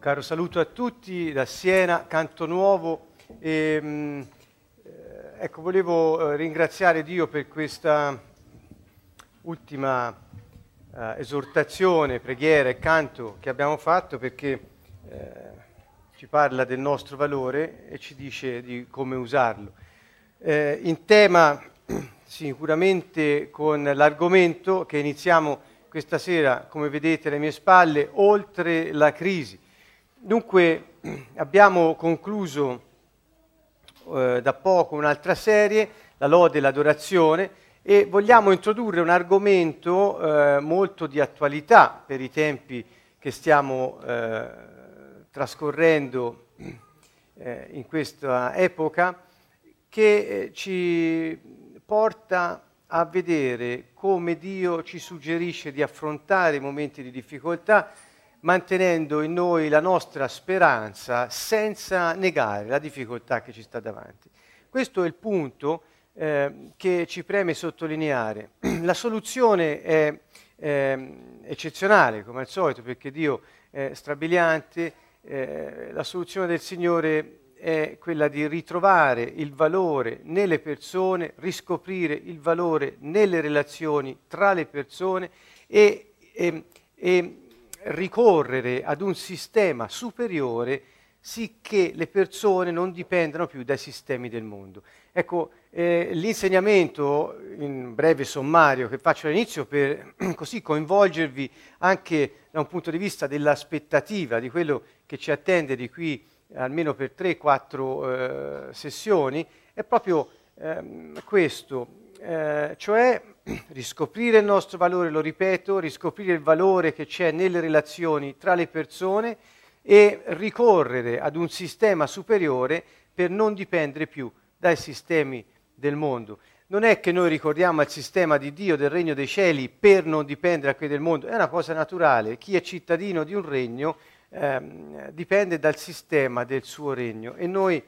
caro saluto a tutti da Siena, Canto Nuovo. E, mh, eh, ecco, volevo eh, ringraziare Dio per questa ultima eh, esortazione, preghiera e canto che abbiamo fatto perché eh, ci parla del nostro valore e ci dice di come usarlo. Eh, in tema sicuramente con l'argomento che iniziamo questa sera, come vedete alle mie spalle, oltre la crisi. Dunque abbiamo concluso eh, da poco un'altra serie, la lode e l'adorazione, e vogliamo introdurre un argomento eh, molto di attualità per i tempi che stiamo eh, trascorrendo eh, in questa epoca, che eh, ci porta a vedere come Dio ci suggerisce di affrontare i momenti di difficoltà mantenendo in noi la nostra speranza senza negare la difficoltà che ci sta davanti. Questo è il punto eh, che ci preme sottolineare. La soluzione è eh, eccezionale, come al solito, perché Dio è strabiliante. Eh, la soluzione del Signore è quella di ritrovare il valore nelle persone, riscoprire il valore nelle relazioni tra le persone e, e, e ricorrere ad un sistema superiore sicché le persone non dipendano più dai sistemi del mondo. Ecco, eh, l'insegnamento, in breve sommario, che faccio all'inizio per così coinvolgervi anche da un punto di vista dell'aspettativa, di quello che ci attende di qui almeno per 3-4 eh, sessioni, è proprio ehm, questo, eh, cioè riscoprire il nostro valore, lo ripeto, riscoprire il valore che c'è nelle relazioni tra le persone e ricorrere ad un sistema superiore per non dipendere più dai sistemi del mondo. Non è che noi ricordiamo il sistema di Dio, del regno dei cieli, per non dipendere da quelli del mondo, è una cosa naturale. Chi è cittadino di un regno ehm, dipende dal sistema del suo regno e noi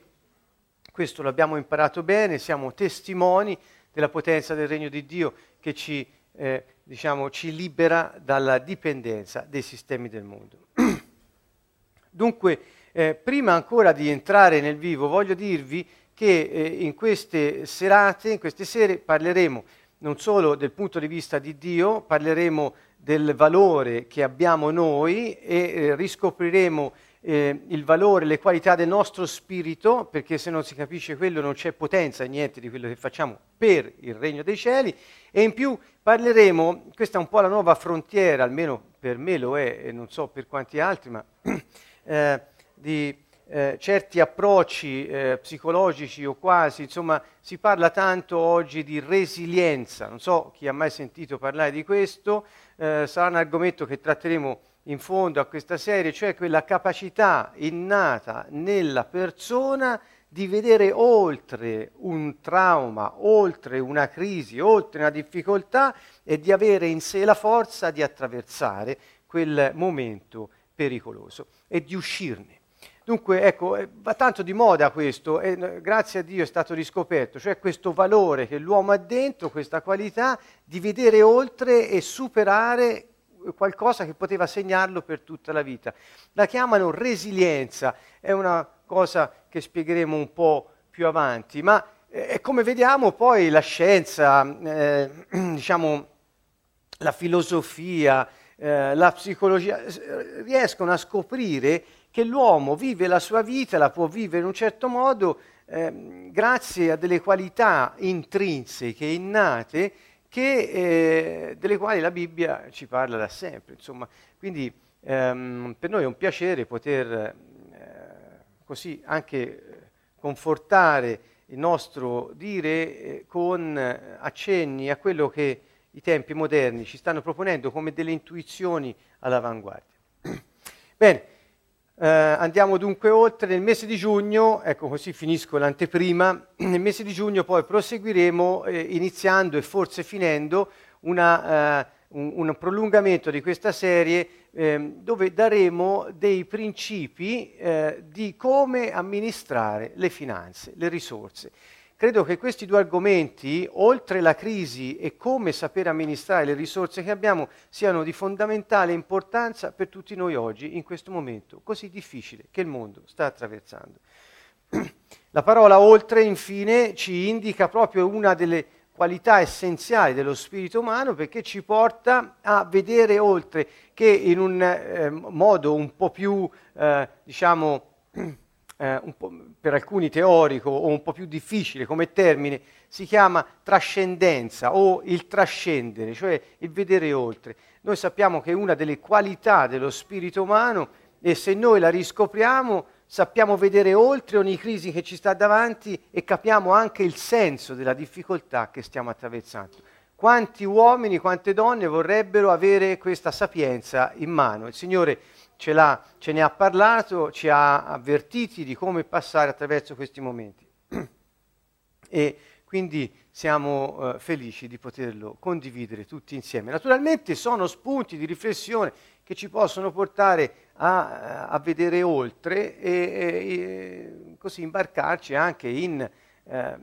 questo l'abbiamo imparato bene, siamo testimoni della potenza del regno di Dio che ci, eh, diciamo, ci libera dalla dipendenza dei sistemi del mondo. Dunque, eh, prima ancora di entrare nel vivo, voglio dirvi che eh, in queste serate, in queste sere, parleremo non solo del punto di vista di Dio, parleremo del valore che abbiamo noi e eh, riscopriremo eh, il valore, le qualità del nostro spirito, perché se non si capisce quello non c'è potenza niente di quello che facciamo per il regno dei cieli, e in più parleremo, questa è un po' la nuova frontiera, almeno per me lo è e non so per quanti altri, ma eh, di eh, certi approcci eh, psicologici o quasi, insomma si parla tanto oggi di resilienza, non so chi ha mai sentito parlare di questo, eh, sarà un argomento che tratteremo in fondo a questa serie, cioè quella capacità innata nella persona di vedere oltre un trauma, oltre una crisi, oltre una difficoltà e di avere in sé la forza di attraversare quel momento pericoloso e di uscirne. Dunque, ecco, eh, va tanto di moda questo e eh, grazie a Dio è stato riscoperto, cioè questo valore che l'uomo ha dentro, questa qualità di vedere oltre e superare qualcosa che poteva segnarlo per tutta la vita. La chiamano resilienza, è una cosa che spiegheremo un po' più avanti, ma eh, come vediamo poi la scienza, eh, diciamo, la filosofia, eh, la psicologia riescono a scoprire che l'uomo vive la sua vita, la può vivere in un certo modo ehm, grazie a delle qualità intrinseche, innate, che, eh, delle quali la Bibbia ci parla da sempre. Insomma. Quindi ehm, per noi è un piacere poter eh, così anche confortare il nostro dire eh, con accenni a quello che i tempi moderni ci stanno proponendo come delle intuizioni all'avanguardia. Bene, eh, andiamo dunque oltre, nel mese di giugno, ecco così finisco l'anteprima, nel mese di giugno poi proseguiremo eh, iniziando e forse finendo una, eh, un, un, prolungamento di questa serie ehm, dove daremo dei principi eh, di come amministrare le finanze, le risorse. Credo che questi due argomenti, oltre la crisi e come sapere amministrare le risorse che abbiamo, siano di fondamentale importanza per tutti noi oggi, in questo momento così difficile che il mondo sta attraversando. La parola oltre, infine, ci indica proprio una delle qualità essenziali dello spirito umano perché ci porta a vedere oltre che in un eh, modo un po' più, eh, diciamo, eh, per alcuni teorico o un po' più difficile come termine, si chiama trascendenza o il trascendere, cioè il vedere oltre. Noi sappiamo che è una delle qualità dello spirito umano e se noi la riscopriamo sappiamo vedere oltre ogni crisi che ci sta davanti e capiamo anche il senso della difficoltà che stiamo attraversando. Quanti uomini, quante donne vorrebbero avere questa sapienza in mano? Il Signore ce, ce ne ha parlato, ci ha avvertiti di come passare attraverso questi momenti. e quindi siamo eh, felici di poterlo condividere tutti insieme. Naturalmente sono spunti di riflessione che ci possono portare a, a vedere oltre e, e, così imbarcarci anche in eh,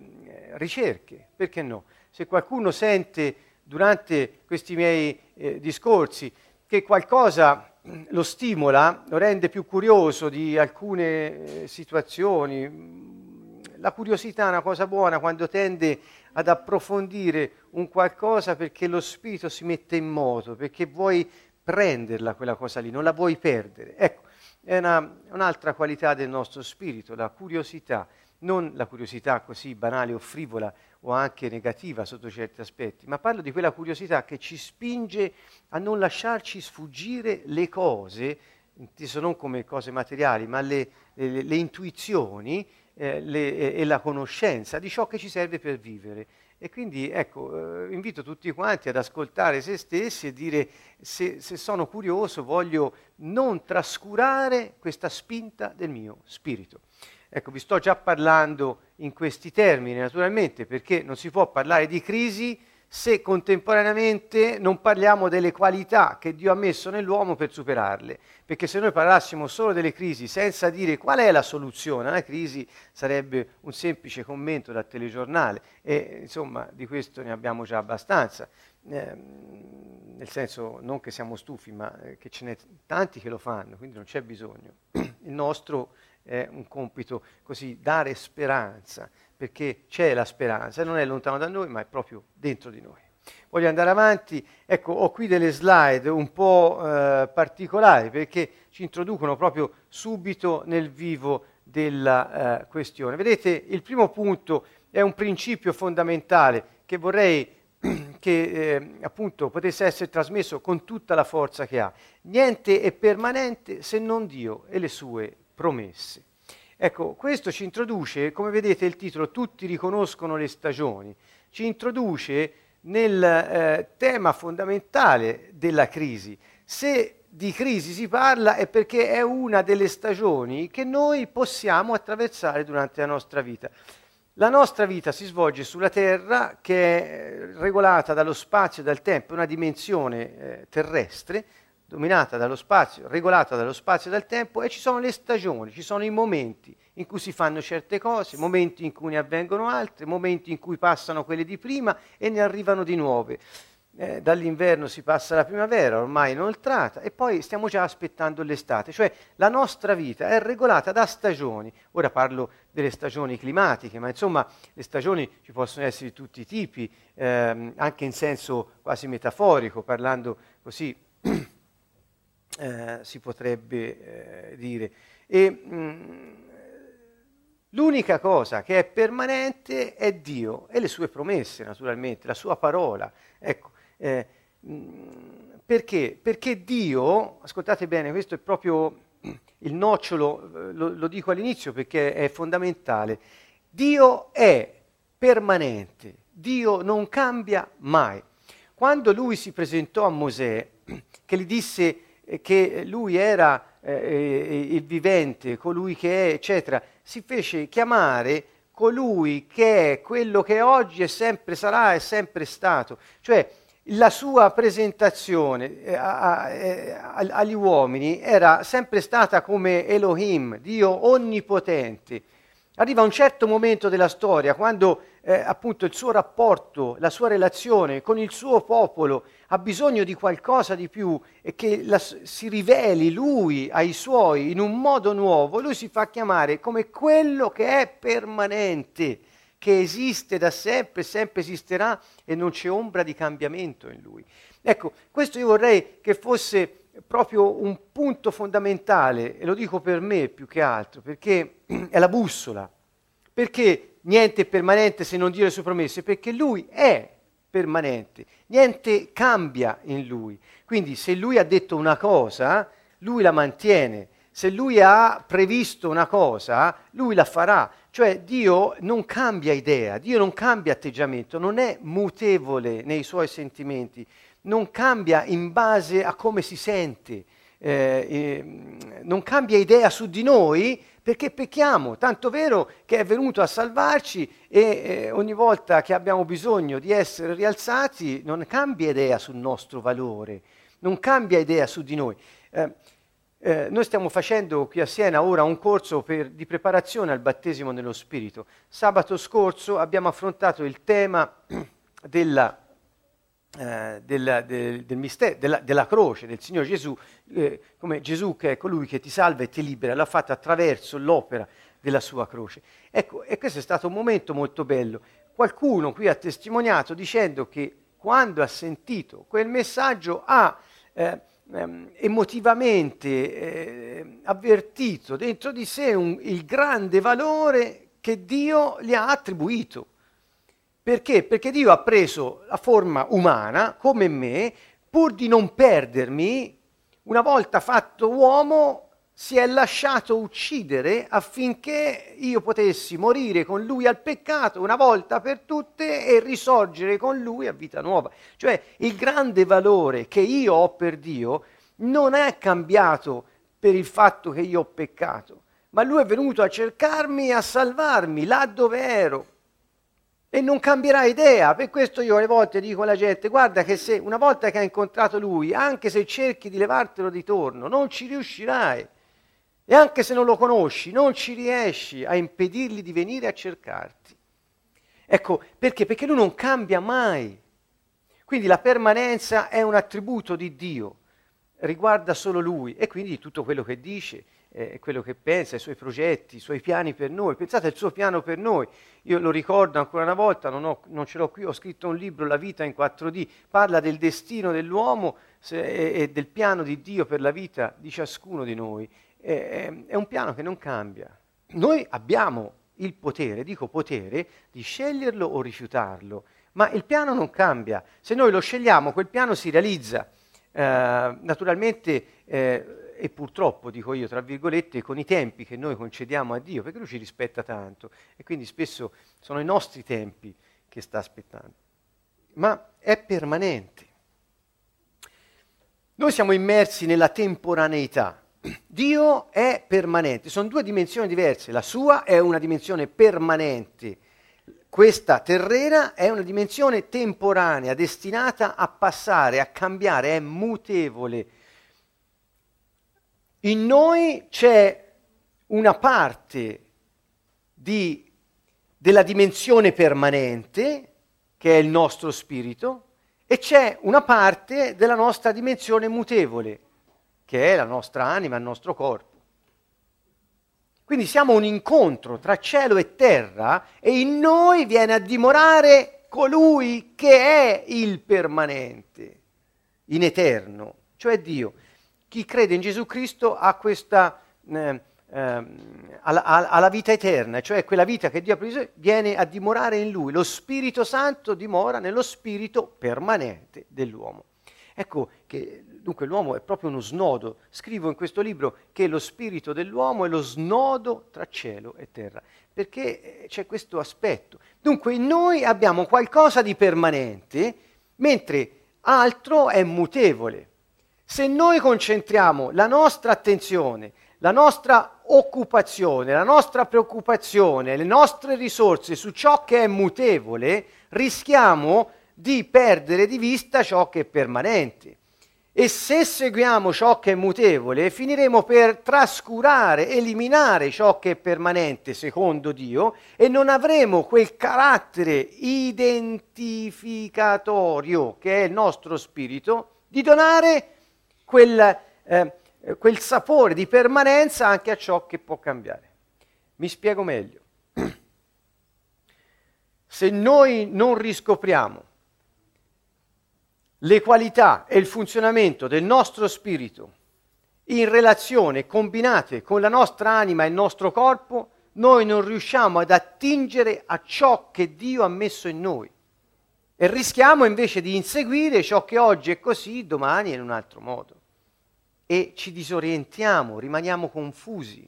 ricerche, perché no? Se qualcuno sente durante questi miei eh, discorsi che qualcosa lo stimola, lo rende più curioso di alcune eh, situazioni. La curiosità è una cosa buona quando tende ad approfondire un qualcosa perché lo spirito si mette in moto, perché vuoi prenderla quella cosa lì, non la vuoi perdere. Ecco, è una, un'altra qualità del nostro spirito, la curiosità, non la curiosità così banale o frivola o anche negativa sotto certi aspetti, ma parlo di quella curiosità che ci spinge a non lasciarci sfuggire le cose, inteso non come cose materiali, ma le, le, le intuizioni eh, le, e la conoscenza di ciò che ci serve per vivere. E quindi ecco, eh, invito tutti quanti ad ascoltare se stessi e dire se, se sono curioso voglio non trascurare questa spinta del mio spirito. Ecco, vi sto già parlando in questi termini, naturalmente, perché non si può parlare di crisi se contemporaneamente non parliamo delle qualità che Dio ha messo nell'uomo per superarle. Perché se noi parlassimo solo delle crisi senza dire qual è la soluzione alla crisi, sarebbe un semplice commento dal telegiornale e insomma di questo ne abbiamo già abbastanza. Eh, nel senso non che siamo stufi, ma eh, che ce n'è tanti che lo fanno, quindi non c'è bisogno. Il nostro è un compito così, dare speranza, perché c'è la speranza, non è lontano da noi, ma è proprio dentro di noi. Voglio andare avanti, ecco, ho qui delle slide un po' eh, particolari perché ci introducono proprio subito nel vivo della eh, questione. Vedete, il primo punto è un principio fondamentale che vorrei che eh, appunto potesse essere trasmesso con tutta la forza che ha. Niente è permanente se non Dio e le sue promesse. Ecco, questo ci introduce, come vedete il titolo, Tutti riconoscono le stagioni, ci introduce nel eh, tema fondamentale della crisi. Se di crisi si parla è perché è una delle stagioni che noi possiamo attraversare durante la nostra vita. La nostra vita si svolge sulla Terra che è regolata dallo spazio e dal tempo, una dimensione eh, terrestre, dominata dallo spazio, regolata dallo spazio e dal tempo e ci sono le stagioni, ci sono i momenti in cui si fanno certe cose, momenti in cui ne avvengono altre, momenti in cui passano quelle di prima e ne arrivano di nuove. Eh, dall'inverno si passa alla primavera, ormai inoltrata, e poi stiamo già aspettando l'estate, cioè la nostra vita è regolata da stagioni. Ora parlo delle stagioni climatiche, ma insomma le stagioni ci possono essere di tutti i tipi, ehm, anche in senso quasi metaforico, parlando così eh, si potrebbe eh, dire. E, mh, mm, l'unica cosa che è permanente è Dio e le sue promesse, naturalmente, la sua parola. Ecco, eh, mh, mm, perché? Perché Dio, ascoltate bene, questo è proprio il nocciolo, lo, lo dico all'inizio perché è fondamentale, Dio è permanente, Dio non cambia mai. Quando lui si presentò a Mosè, che gli disse che lui era eh, eh, il vivente, colui che è, eccetera, si fece chiamare colui che è quello che oggi è sempre sarà e sempre stato. Cioè la sua presentazione eh, a, a, eh, agli uomini era sempre stata come Elohim, Dio onnipotente. Arriva un certo momento della storia quando eh, appunto il suo rapporto, la sua relazione con il suo popolo ha bisogno di qualcosa di più e che la, si riveli lui ai suoi in un modo nuovo, lui si fa chiamare come quello che è permanente, che esiste da sempre, sempre esisterà e non c'è ombra di cambiamento in lui. Ecco, questo io vorrei che fosse proprio un punto fondamentale, e lo dico per me più che altro, perché è la bussola. Perché niente è permanente se non Dio le sue promesse? Perché Lui è permanente, niente cambia in Lui. Quindi se Lui ha detto una cosa, Lui la mantiene. Se Lui ha previsto una cosa, Lui la farà. Cioè Dio non cambia idea, Dio non cambia atteggiamento, non è mutevole nei suoi sentimenti non cambia in base a come si sente, eh, eh, non cambia idea su di noi perché pecchiamo, tanto vero che è venuto a salvarci e eh, ogni volta che abbiamo bisogno di essere rialzati non cambia idea sul nostro valore, non cambia idea su di noi. Eh, eh, noi stiamo facendo qui a Siena ora un corso per, di preparazione al battesimo nello Spirito. Sabato scorso abbiamo affrontato il tema della eh, del, del, del mistero, della, della, croce del Signore Gesù, eh, come Gesù che è colui che ti salva e ti libera, l'ha fatto attraverso l'opera della sua croce. Ecco, e questo è stato un momento molto bello. Qualcuno qui ha testimoniato dicendo che quando ha sentito quel messaggio ha eh, ehm, emotivamente eh, avvertito dentro di sé un, il grande valore che Dio gli ha attribuito perché? Perché Dio ha preso la forma umana, come me, pur di non perdermi, una volta fatto uomo, si è lasciato uccidere affinché io potessi morire con lui al peccato una volta per tutte e risorgere con lui a vita nuova. Cioè il grande valore che io ho per Dio non è cambiato per il fatto che io ho peccato, ma lui è venuto a cercarmi e a salvarmi là dove ero e non cambierà idea. Per questo io alle volte dico alla gente, guarda che se una volta che hai incontrato lui, anche se cerchi di levartelo di torno, non ci riuscirai. E anche se non lo conosci, non ci riesci a impedirgli di venire a cercarti. Ecco, perché? Perché lui non cambia mai. Quindi la permanenza è un attributo di Dio, riguarda solo lui e quindi tutto quello che dice eh, quello che pensa, i suoi progetti, i suoi piani per noi. Pensate al suo piano per noi. Io lo ricordo ancora una volta, non, ho, non ce l'ho qui, ho scritto un libro, La vita in 4D, parla del destino dell'uomo se, e, del piano di Dio per la vita di ciascuno di noi. è, è un piano che non cambia. Noi abbiamo il potere, dico potere, di sceglierlo o rifiutarlo, ma il piano non cambia. Se noi lo scegliamo, quel piano si realizza. Eh, naturalmente eh, e purtroppo, dico io, tra virgolette, con i tempi che noi concediamo a Dio, perché Lui ci rispetta tanto e quindi spesso sono i nostri tempi che sta aspettando. Ma è permanente. Noi siamo immersi nella temporaneità. Dio è permanente, sono due dimensioni diverse. La sua è una dimensione permanente, questa terrena è una dimensione temporanea, destinata a passare, a cambiare, è mutevole in noi c'è una parte di, della dimensione permanente, che è il nostro spirito, e c'è una parte della nostra dimensione mutevole, che è la nostra anima, il nostro corpo. Quindi siamo un incontro tra cielo e terra e in noi viene a dimorare colui che è il permanente, in eterno, cioè Dio chi crede in Gesù Cristo ha questa, eh, eh, alla, vita eterna, cioè quella vita che Dio ha preso, viene a dimorare in lui. Lo Spirito Santo dimora nello spirito permanente dell'uomo. Ecco che dunque l'uomo è proprio uno snodo. Scrivo in questo libro che lo spirito dell'uomo è lo snodo tra cielo e terra, perché eh, c'è questo aspetto. Dunque noi abbiamo qualcosa di permanente, mentre altro è mutevole. Se noi concentriamo la nostra attenzione, la nostra occupazione, la nostra preoccupazione, le nostre risorse su ciò che è mutevole, rischiamo di perdere di vista ciò che è permanente. E se seguiamo ciò che è mutevole, finiremo per trascurare, eliminare ciò che è permanente secondo Dio e non avremo quel carattere identificatorio che è il nostro spirito di donare quel, eh, quel sapore di permanenza anche a ciò che può cambiare. Mi spiego meglio. Se noi non riscopriamo le qualità e il funzionamento del nostro spirito in relazione, combinate con la nostra anima e il nostro corpo, noi non riusciamo ad attingere a ciò che Dio ha messo in noi. E rischiamo invece di inseguire ciò che oggi è così, domani è in un altro modo. E ci disorientiamo, rimaniamo confusi.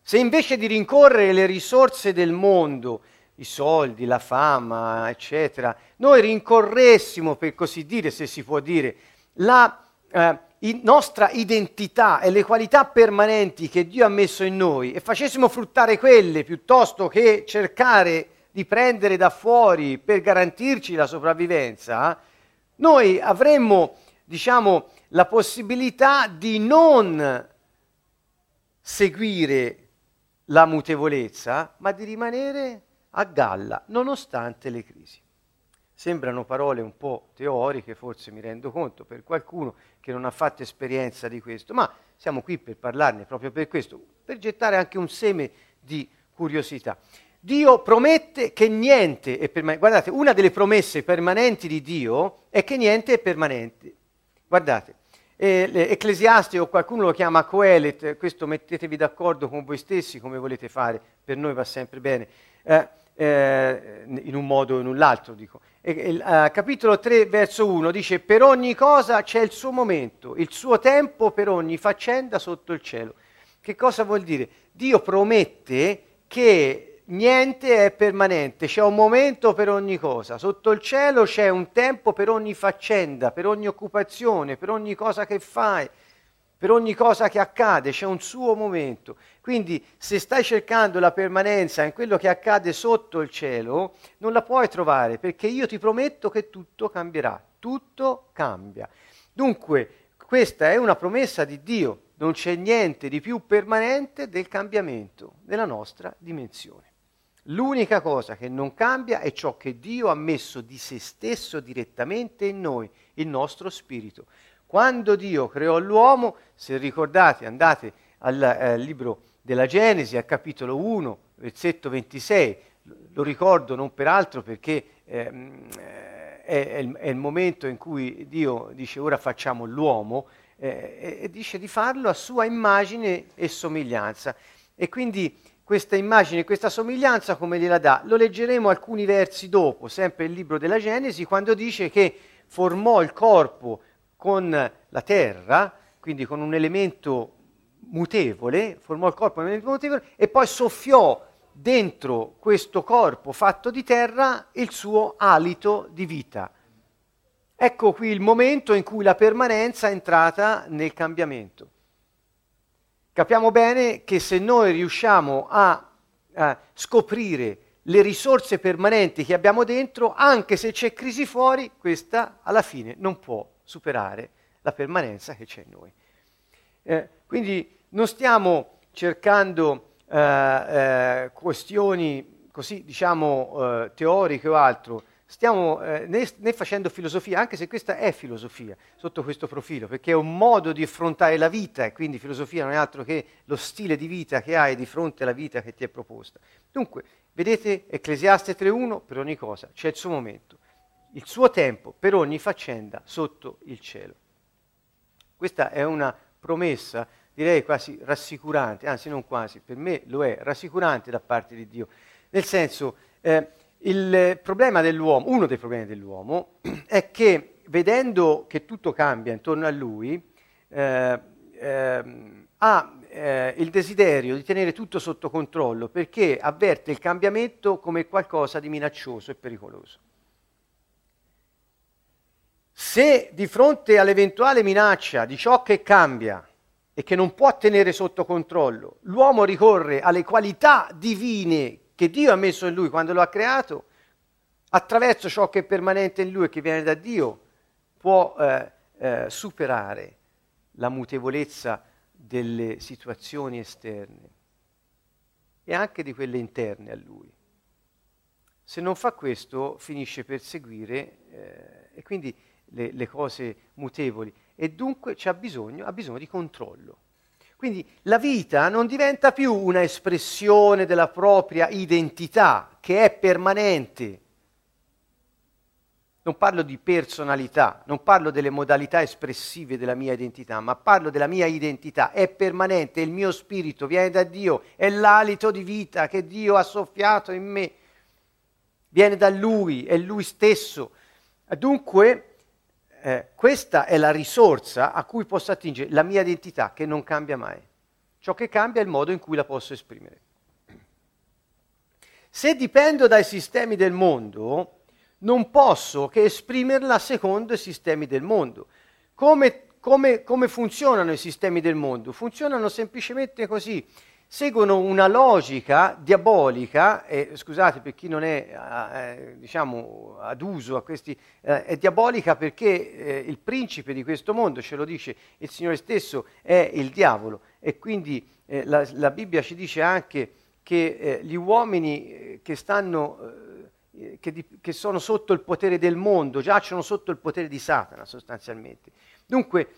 Se invece di rincorrere le risorse del mondo, i soldi, la fama, eccetera, noi rincorressimo, per così dire, se si può dire, la eh, nostra identità e le qualità permanenti che Dio ha messo in noi e facessimo fruttare quelle piuttosto che cercare di prendere da fuori per garantirci la sopravvivenza, noi avremmo, diciamo, la possibilità di non seguire la mutevolezza, ma di rimanere a galla nonostante le crisi. Sembrano parole un po' teoriche, forse mi rendo conto, per qualcuno che non ha fatto esperienza di questo, ma siamo qui per parlarne proprio per questo, per gettare anche un seme di curiosità. Dio promette che niente è permanente. Guardate, una delle promesse permanenti di Dio è che niente è permanente. Guardate, eh, Ecclesiasti o qualcuno lo chiama Coelet, questo mettetevi d'accordo con voi stessi come volete fare, per noi va sempre bene. Eh, eh, in un modo o in un altro, dico. E, e, uh, capitolo 3, verso 1 dice: Per ogni cosa c'è il suo momento, il suo tempo per ogni faccenda sotto il cielo. Che cosa vuol dire? Dio promette che niente è permanente, c'è un momento per ogni cosa. Sotto il cielo c'è un tempo per ogni faccenda, per ogni occupazione, per ogni cosa che fai, per ogni cosa che accade, c'è un suo momento. Quindi se stai cercando la permanenza in quello che accade sotto il cielo, non la puoi trovare perché io ti prometto che tutto cambierà, tutto cambia. Dunque, questa è una promessa di Dio, non c'è niente di più permanente del cambiamento della nostra dimensione. L'unica cosa che non cambia è ciò che Dio ha messo di se stesso direttamente in noi, il nostro spirito. Quando Dio creò l'uomo, se ricordate, andate al eh, libro della Genesi, al capitolo 1, versetto 26. Lo ricordo non peraltro perché ehm, è, è, il, è, il, momento in cui Dio dice ora facciamo l'uomo eh, e dice di farlo a sua immagine e somiglianza. E quindi questa immagine questa somiglianza come gliela dà? Lo leggeremo alcuni versi dopo, sempre il libro della Genesi, quando dice che formò il corpo con la terra, quindi con un elemento mutevole, formò il corpo mutevole e poi soffiò dentro questo corpo fatto di terra il suo alito di vita. Ecco qui il momento in cui la permanenza è entrata nel cambiamento. Capiamo bene che se noi riusciamo a, a scoprire le risorse permanenti che abbiamo dentro, anche se c'è crisi fuori, questa alla fine non può superare la permanenza che c'è in noi. Eh, quindi non stiamo cercando eh, eh, questioni così, diciamo, eh, teoriche o altro, stiamo eh, né, né, facendo filosofia, anche se questa è filosofia sotto questo profilo, perché è un modo di affrontare la vita e quindi filosofia non è altro che lo stile di vita che hai di fronte alla vita che ti è proposta. Dunque, vedete Ecclesiaste 3.1, per ogni cosa c'è il suo momento, il suo tempo per ogni faccenda sotto il cielo. Questa è una promessa direi quasi rassicurante, anzi non quasi, per me lo è, rassicurante da parte di Dio. Nel senso, eh, il problema dell'uomo, uno dei problemi dell'uomo, è che vedendo che tutto cambia intorno a lui, eh, eh, ha eh, il desiderio di tenere tutto sotto controllo perché avverte il cambiamento come qualcosa di minaccioso e pericoloso. Se di fronte all'eventuale minaccia di ciò che cambia, e che non può tenere sotto controllo, l'uomo ricorre alle qualità divine che Dio ha messo in lui quando lo ha creato, attraverso ciò che è permanente in lui e che viene da Dio, può eh, eh, superare la mutevolezza delle situazioni esterne e anche di quelle interne a lui. Se non fa questo finisce per seguire eh, e quindi le, le, cose mutevoli e dunque ha bisogno, ha bisogno di controllo. Quindi la vita non diventa più una espressione della propria identità che è permanente. Non parlo di personalità, non parlo delle modalità espressive della mia identità, ma parlo della mia identità, è permanente, il mio spirito viene da Dio, è l'alito di vita che Dio ha soffiato in me, viene da Lui, è Lui stesso. Dunque eh, questa è la risorsa a cui posso attingere la mia identità che non cambia mai. Ciò che cambia è il modo in cui la posso esprimere. Se dipendo dai sistemi del mondo, non posso che esprimerla secondo i sistemi del mondo. Come, come, come funzionano i sistemi del mondo? Funzionano semplicemente così seguono una logica diabolica, e scusate per chi non è eh, diciamo, ad uso a questi, eh, è diabolica perché eh, il principe di questo mondo, ce lo dice il Signore stesso, è il diavolo e quindi eh, la, la, Bibbia ci dice anche che eh, gli uomini eh, che stanno... Che, di, che sono sotto il potere del mondo, giacciono sotto il potere di Satana sostanzialmente. Dunque,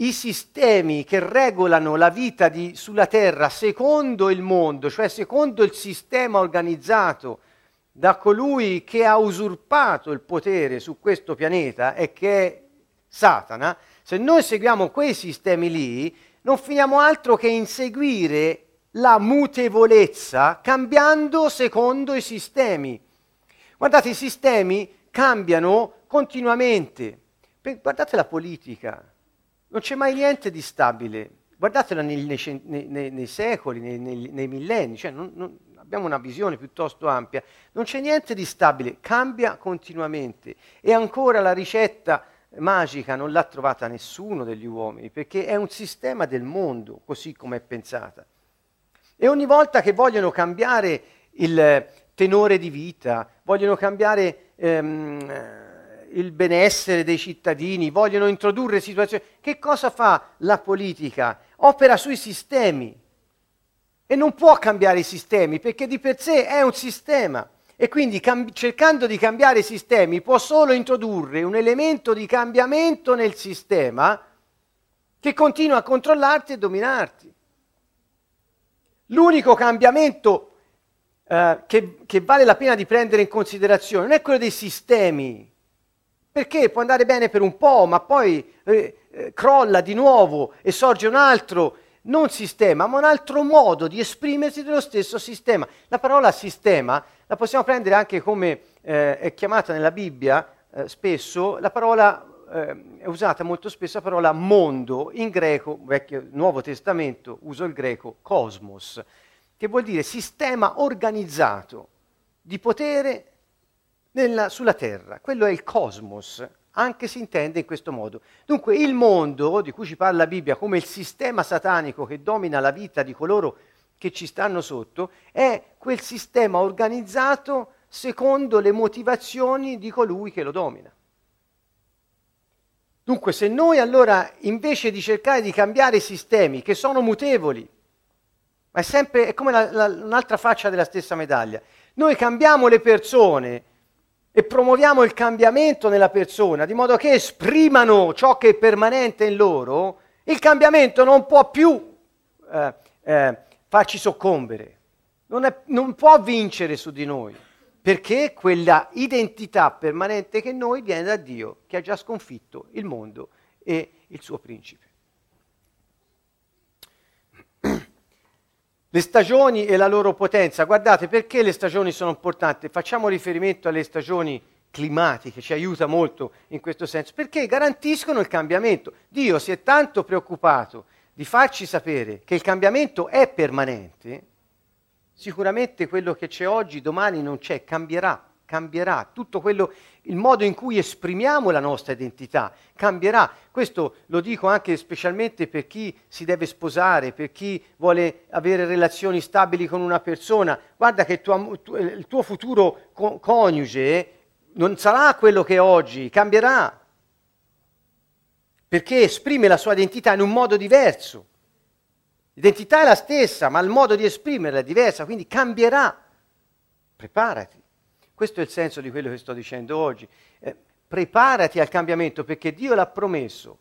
i sistemi che regolano la vita di, sulla Terra secondo il mondo, cioè secondo il sistema organizzato da colui che ha usurpato il potere su questo pianeta e che è Satana, se noi seguiamo quei sistemi lì, non finiamo altro che inseguire la mutevolezza cambiando secondo i sistemi. Guardate, i sistemi cambiano continuamente. Guardate la politica non c'è mai niente di stabile. Guardatela nei, nei, nei, nei secoli, nei, millenni, cioè non, non, abbiamo una visione piuttosto ampia. Non c'è niente di stabile, cambia continuamente. E ancora la ricetta magica non l'ha trovata nessuno degli uomini, perché è un sistema del mondo, così come è pensata. E ogni volta che vogliono cambiare il tenore di vita, vogliono cambiare... Ehm, il benessere dei cittadini, vogliono introdurre situazioni. Che cosa fa la politica? Opera sui sistemi e non può cambiare i sistemi perché di per sé è un sistema e quindi cam- cercando di cambiare i sistemi può solo introdurre un elemento di cambiamento nel sistema che continua a controllarti e dominarti. L'unico cambiamento eh, che, che vale la pena di prendere in considerazione non è quello dei sistemi, perché può andare bene per un po', ma poi eh, eh, crolla di nuovo e sorge un altro, non sistema, ma un altro modo di esprimersi dello stesso sistema. La parola sistema la possiamo prendere anche come eh, è chiamata nella Bibbia eh, spesso, la parola eh, è usata molto spesso la parola mondo, in greco, vecchio, Nuovo Testamento, uso il greco cosmos, che vuol dire sistema organizzato di potere nella, sulla Terra. Quello è il cosmos, anche si intende in questo modo. Dunque il mondo di cui ci parla la Bibbia come il sistema satanico che domina la vita di coloro che ci stanno sotto è quel sistema organizzato secondo le motivazioni di colui che lo domina. Dunque se noi allora invece di cercare di cambiare i sistemi che sono mutevoli, ma è sempre è come la, la, un'altra faccia della stessa medaglia, noi cambiamo le persone e promuoviamo il cambiamento nella persona, di modo che esprimano ciò che è permanente in loro, il cambiamento non può più eh, eh, farci soccombere, non, è, non può vincere su di noi, perché quella identità permanente che noi viene da Dio, che ha già sconfitto il mondo e il suo principe. Le stagioni e la loro potenza. Guardate perché le stagioni sono importanti. Facciamo riferimento alle stagioni climatiche, ci aiuta molto in questo senso, perché garantiscono il cambiamento. Dio si è tanto preoccupato di farci sapere che il cambiamento è permanente, sicuramente quello che c'è oggi, domani non c'è, cambierà cambierà, tutto quello, il modo in cui esprimiamo la nostra identità cambierà. Questo lo dico anche specialmente per chi si deve sposare, per chi vuole avere relazioni stabili con una persona. Guarda che tuo, il tuo futuro co- coniuge non sarà quello che è oggi, cambierà. perché esprime la sua identità in un modo diverso. L'identità è la stessa, ma il modo di esprimerla è diverso, quindi cambierà. Preparati. Questo è il senso di quello che sto dicendo oggi. Eh, preparati al cambiamento perché Dio l'ha promesso.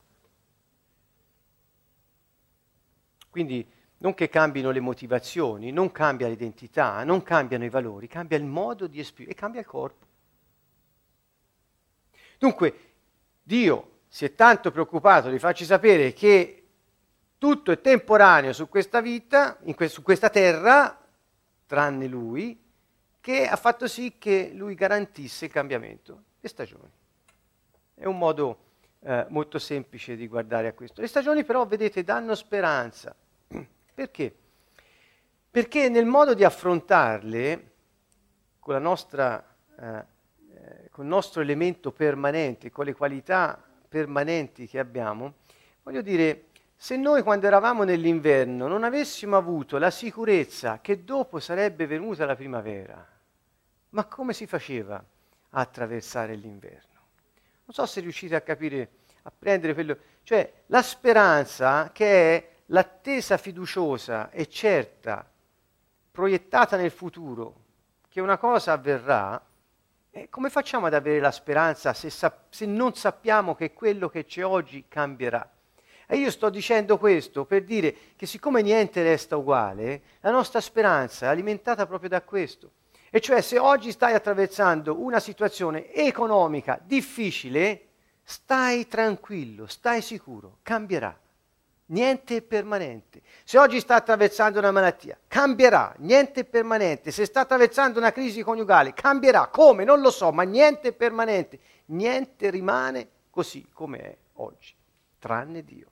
Quindi non che cambino le motivazioni, non cambia l'identità, non cambiano i valori, cambia il modo di esprimere e cambia il corpo. Dunque, Dio si è tanto preoccupato di farci sapere che tutto è temporaneo su questa vita, que- su questa terra, tranne Lui, che ha fatto sì che Lui garantisse il cambiamento, le stagioni. È un modo eh, molto semplice di guardare a questo. Le stagioni però, vedete, danno speranza. Perché? Perché nel modo di affrontarle, con, nostra, eh, eh, con il nostro elemento permanente, con le qualità permanenti che abbiamo, voglio dire, se noi quando eravamo nell'inverno non avessimo avuto la sicurezza che dopo sarebbe venuta la primavera, ma come si faceva a attraversare l'inverno? Non so se riuscite a capire, a prendere quello, cioè la speranza che è l'attesa fiduciosa e certa, proiettata nel futuro, che una cosa avverrà, eh, come facciamo ad avere la speranza se, sa- se non sappiamo che quello che c'è oggi cambierà? E io sto dicendo questo per dire che siccome niente resta uguale, la nostra speranza è alimentata proprio da questo. E cioè se oggi stai attraversando una situazione economica difficile, stai tranquillo, stai sicuro, cambierà. Niente è permanente. Se oggi sta attraversando una malattia, cambierà, niente è permanente. Se sta attraversando una crisi coniugale, cambierà. Come? Non lo so, ma niente è permanente. Niente rimane così come è oggi, tranne Dio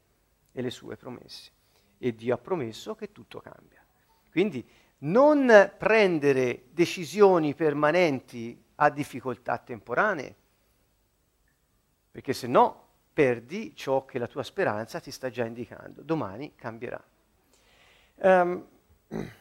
e le sue promesse. E Dio ha promesso che tutto cambia. Quindi non prendere decisioni permanenti a difficoltà temporanee, perché se no perdi ciò che la tua speranza ti sta già indicando. Domani cambierà. Um,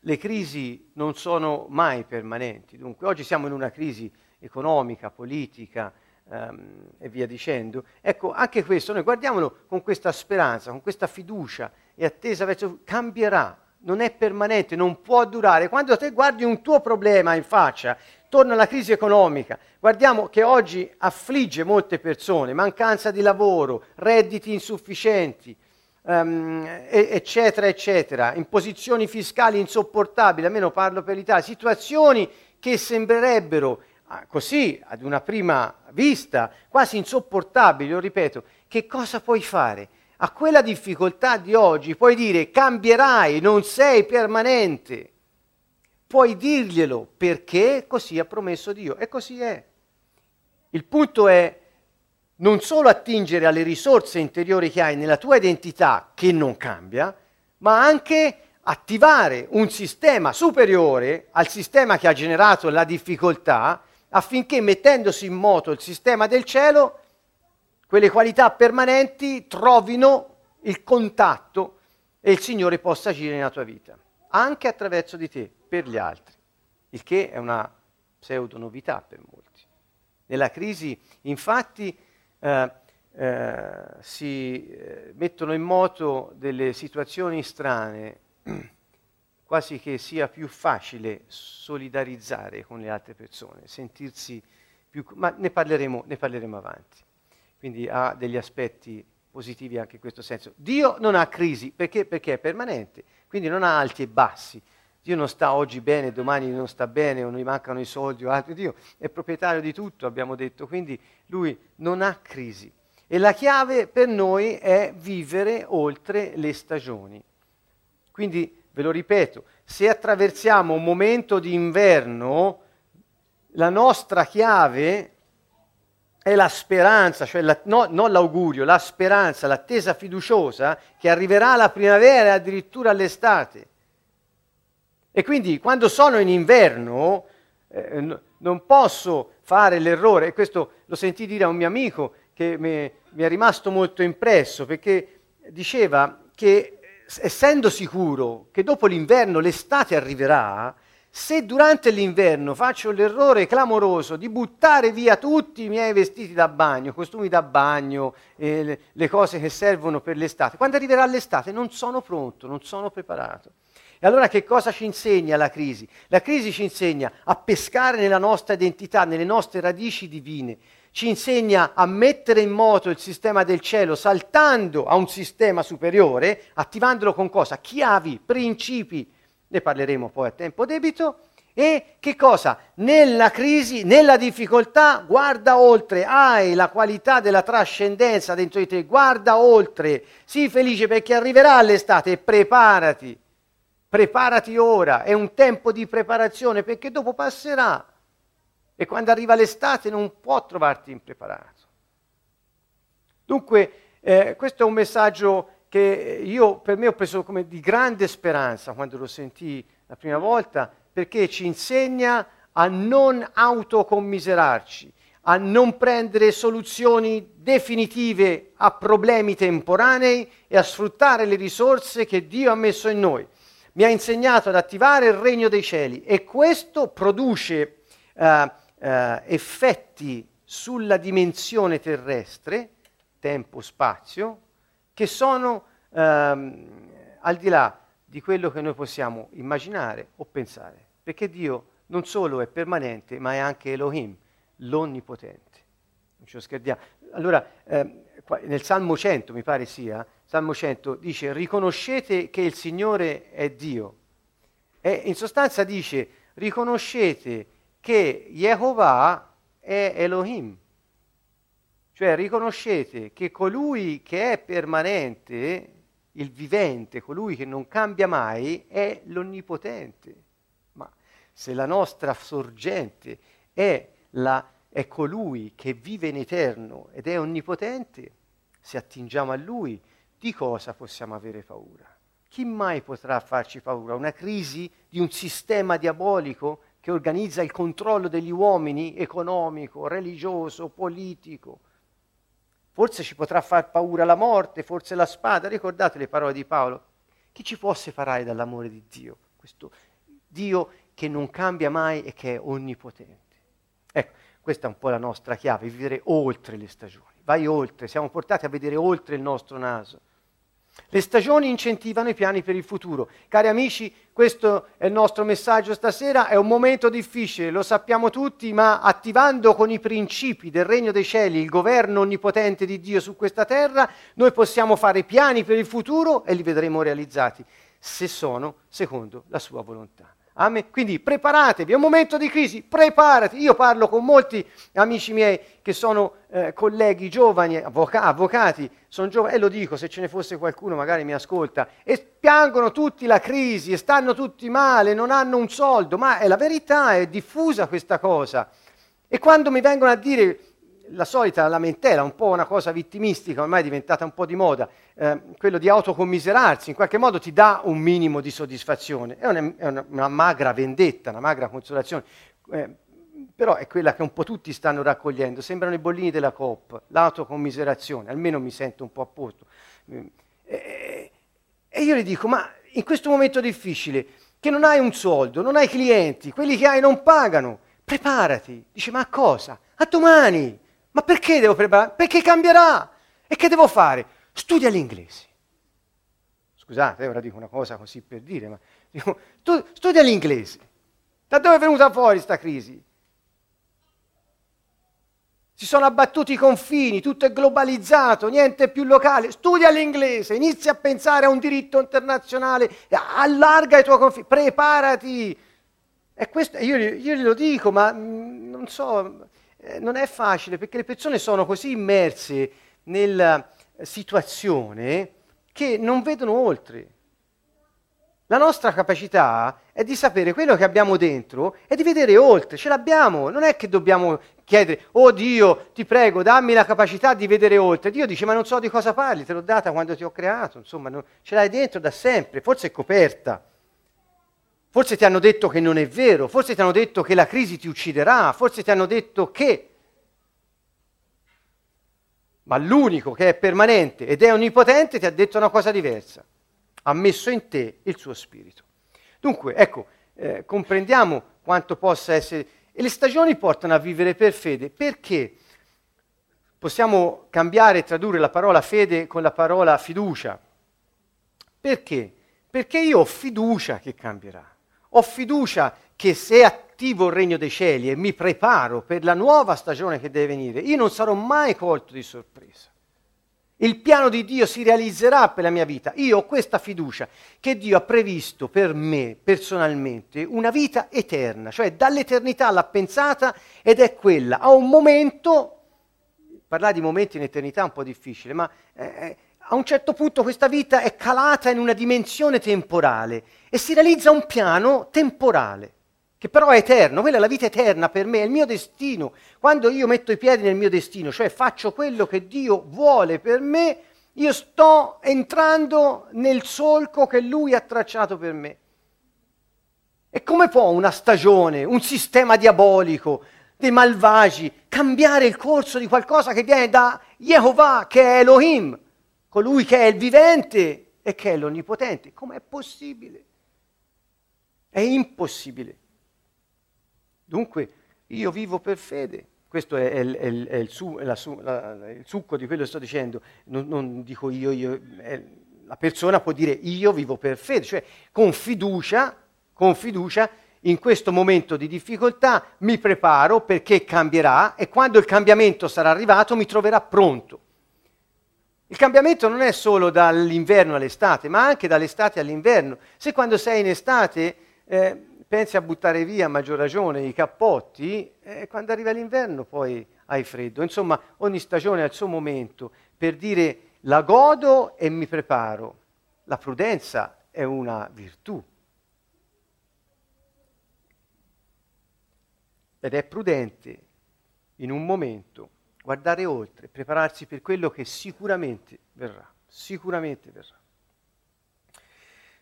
le crisi non sono mai permanenti, dunque oggi siamo in una crisi economica, politica, um, e via dicendo. Ecco, anche questo, noi guardiamolo con questa speranza, con questa fiducia e attesa verso cambierà, non è permanente, non può durare. Quando te guardi un tuo problema in faccia, torna alla crisi economica, guardiamo che oggi affligge molte persone, mancanza di lavoro, redditi insufficienti, um, eccetera, eccetera, imposizioni fiscali insopportabili, almeno parlo per l'Italia, situazioni che sembrerebbero Ah, così ad una prima vista quasi insopportabili, lo ripeto, che cosa puoi fare? A quella difficoltà di oggi puoi dire cambierai, non sei permanente. Puoi dirglielo perché così ha promesso Dio e così è. Il punto è non solo attingere alle risorse interiori che hai nella tua identità che non cambia, ma anche attivare un sistema superiore al sistema che ha generato la difficoltà affinché mettendosi in moto il sistema del cielo, quelle qualità permanenti trovino il contatto e il Signore possa agire nella tua vita, anche attraverso di te, per gli altri, il che è una pseudo novità per molti. Nella crisi, infatti, eh, eh, si eh, mettono in moto delle situazioni strane quasi che sia più facile solidarizzare con le altre persone, sentirsi più... ma ne parleremo, ne parleremo avanti. Quindi ha degli aspetti positivi anche in questo senso. Dio non ha crisi, perché? Perché è permanente, quindi non ha alti e bassi. Dio non sta oggi bene, domani non sta bene, o non gli mancano i soldi o altro. Dio è proprietario di tutto, abbiamo detto, quindi lui non ha crisi. E la chiave per noi è vivere oltre le stagioni. Quindi Ve lo ripeto, se attraversiamo un momento di inverno, la nostra chiave è la speranza, cioè la, no, non l'augurio, la speranza, l'attesa fiduciosa che arriverà la primavera e addirittura l'estate. E quindi quando sono in inverno eh, n- non posso fare l'errore, e questo lo sentì dire a un mio amico che mi, mi è rimasto molto impresso, perché diceva che essendo sicuro che dopo l'inverno l'estate arriverà, se durante l'inverno faccio l'errore clamoroso di buttare via tutti i miei vestiti da bagno, costumi da bagno, eh, le, cose che servono per l'estate, quando arriverà l'estate non sono pronto, non sono preparato. E allora che cosa ci insegna la crisi? La crisi ci insegna a pescare nella nostra identità, nelle nostre radici divine, ci insegna a mettere in moto il sistema del cielo saltando a un sistema superiore, attivandolo con cosa? Chiavi, principi, ne parleremo poi a tempo debito. E che cosa? Nella crisi, nella difficoltà, guarda oltre, hai la qualità della trascendenza dentro di te, guarda oltre, sii felice perché arriverà l'estate e preparati, preparati ora, è un tempo di preparazione perché dopo passerà e quando arriva l'estate non può trovarti impreparato. Dunque, eh, questo è un messaggio che io per me ho preso come di grande speranza quando lo sentii la prima volta, perché ci insegna a non autocommiserarci, a non prendere soluzioni definitive a problemi temporanei e a sfruttare le risorse che Dio ha messo in noi. Mi ha insegnato ad attivare il regno dei cieli e questo produce uh, uh, effetti sulla dimensione terrestre, tempo-spazio, che sono ehm, al di là di quello che noi possiamo immaginare o pensare, perché Dio non solo è permanente, ma è anche Elohim, l'onnipotente. Non ci scherziamo. Allora, ehm, nel Salmo 100, mi pare sia, Salmo 100 dice riconoscete che il Signore è Dio. E in sostanza dice riconoscete che Jehovah è Elohim. Cioè riconoscete che colui che è permanente, il vivente, colui che non cambia mai, è l'onnipotente. Ma se la nostra sorgente è, la, è colui che vive in eterno ed è onnipotente, se attingiamo a lui, di cosa possiamo avere paura? Chi mai potrà farci paura? Una crisi di un sistema diabolico che organizza il controllo degli uomini, economico, religioso, politico? Forse ci potrà far paura la morte, forse la spada. Ricordate le parole di Paolo? Chi ci può separare dall'amore di Dio? Questo Dio che non cambia mai e che è onnipotente. Ecco, questa è un po' la nostra chiave, vivere oltre le stagioni. Vai oltre, siamo portati a vedere oltre il nostro naso. Le stagioni incentivano i piani per il futuro. Cari amici, questo è il nostro messaggio stasera, è un momento difficile, lo sappiamo tutti, ma attivando con i principi del regno dei cieli il governo onnipotente di Dio su questa terra, noi possiamo fare piani per il futuro e li vedremo realizzati, se sono secondo la sua volontà. Amen. Quindi preparatevi, è un momento di crisi, preparati. Io parlo con molti amici miei che sono eh, colleghi giovani, avvoca- avvocati, sono giovani, e lo dico, se ce ne fosse qualcuno magari mi ascolta, e piangono tutti la crisi, e stanno tutti male, non hanno un soldo, ma è la verità, è diffusa questa cosa. E quando mi vengono a dire la solita lamentela, un po' una cosa vittimistica, ormai è diventata un po' di moda, eh, quello di autocommiserarsi, in qualche modo ti dà un minimo di soddisfazione. È una, è una, una magra vendetta, una magra consolazione, eh, però è quella che un po' tutti stanno raccogliendo. Sembrano i bollini della Coop, l'autocommiserazione, almeno mi sento un po' a posto. Eh, e, e io gli dico, ma in questo momento difficile, che non hai un soldo, non hai clienti, quelli che hai non pagano, preparati. Dice, ma a cosa? A domani. Ma perché devo preparare? Perché cambierà. E che devo fare? Studia l'inglese. Scusate, ora dico una cosa così per dire, ma dico, tu, studia l'inglese. Da dove è venuta fuori questa crisi? Si sono abbattuti i confini, tutto è globalizzato, niente più locale. Studia l'inglese, inizia a pensare a un diritto internazionale, allarga i tuoi confini, preparati. E questo, io, io glielo dico, ma mm, non so, eh, non è facile perché le persone sono così immerse nella situazione che non vedono oltre. La nostra capacità è di sapere quello che abbiamo dentro e di vedere oltre, ce l'abbiamo, non è che dobbiamo chiedere, oh Dio, ti prego, dammi la capacità di vedere oltre. Dio dice, ma non so di cosa parli, te l'ho data quando ti ho creato, insomma, non, ce l'hai dentro da sempre, forse è coperta. Forse ti hanno detto che non è vero, forse ti hanno detto che la crisi ti ucciderà, forse ti hanno detto che... Ma l'unico che è permanente ed è onnipotente ti ha detto una cosa diversa. Ha messo in te il suo spirito. Dunque, ecco, eh, comprendiamo quanto possa essere... E le stagioni portano a vivere per fede. Perché? Possiamo cambiare e tradurre la parola fede con la parola fiducia. Perché? Perché io ho fiducia che cambierà. Ho fiducia che se attivo il regno dei cieli e mi preparo per la nuova stagione che deve venire, io non sarò mai colto di sorpresa. Il piano di Dio si realizzerà per la mia vita. Io ho questa fiducia che Dio ha previsto per me personalmente una vita eterna, cioè dall'eternità l'ha pensata ed è quella. A un momento, parlare di momenti in eternità è un po' difficile, ma eh, eh a un certo punto questa vita è calata in una dimensione temporale e si realizza un piano temporale che però è eterno, quella è la vita eterna per me, è il mio destino. Quando io metto i piedi nel mio destino, cioè faccio quello che Dio vuole per me, io sto entrando nel solco che Lui ha tracciato per me. E come può una stagione, un sistema diabolico, dei malvagi, cambiare il corso di qualcosa che viene da Jehovah, che è Elohim, colui che è il vivente e che è l'onnipotente? Com'è possibile? È impossibile. Dunque io vivo per fede. Questo è, è, è, è il, su, la, la, il, succo di quello che sto dicendo. Non, non dico io, io la persona può dire io vivo per fede, cioè con fiducia, con fiducia in questo momento di difficoltà mi preparo perché cambierà e quando il cambiamento sarà arrivato mi troverà pronto. Il cambiamento non è solo dall'inverno all'estate, ma anche dall'estate all'inverno. Se quando sei in estate eh, pensi a buttare via a maggior ragione i cappotti, eh, quando arriva l'inverno poi hai freddo. Insomma, ogni stagione ha il suo momento per dire la godo e mi preparo. La prudenza è una virtù. Ed è prudente in un momento guardare oltre, prepararsi per quello che sicuramente verrà, sicuramente verrà.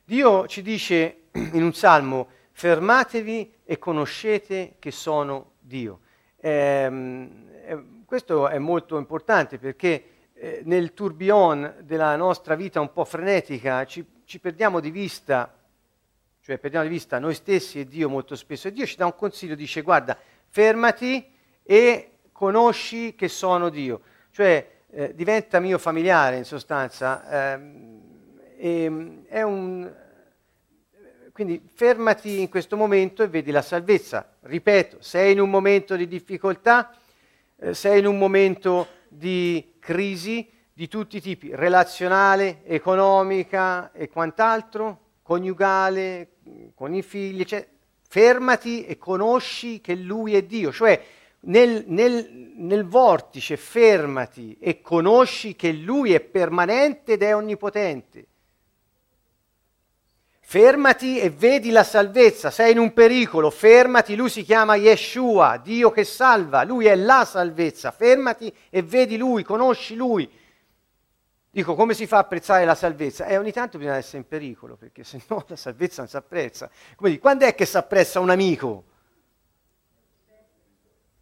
Dio ci dice in un salmo, fermatevi e conoscete che sono Dio. Eh, eh, questo è molto importante perché eh, nel tourbillon della nostra vita un po' frenetica ci, ci, perdiamo di vista, cioè perdiamo di vista noi stessi e Dio molto spesso. E Dio ci dà un consiglio, dice guarda, fermati e conosci che sono Dio. Cioè eh, diventa mio familiare in sostanza. Ehm, è un, quindi fermati in questo momento e vedi la salvezza. Ripeto, sei in un momento di difficoltà, eh, sei in un momento di crisi di tutti i tipi, relazionale, economica e quant'altro, coniugale, con i figli, cioè, fermati e conosci che Lui è Dio, cioè nel, nel, nel vortice fermati e conosci che Lui è permanente ed è onnipotente Fermati e vedi la salvezza, sei in un pericolo, fermati, lui si chiama Yeshua, Dio che salva, lui è la salvezza, fermati e vedi lui, conosci lui. Dico, come si fa a apprezzare la salvezza? Eh, ogni tanto bisogna essere in pericolo, perché se no la salvezza non si apprezza. Come quando è che si apprezza un amico?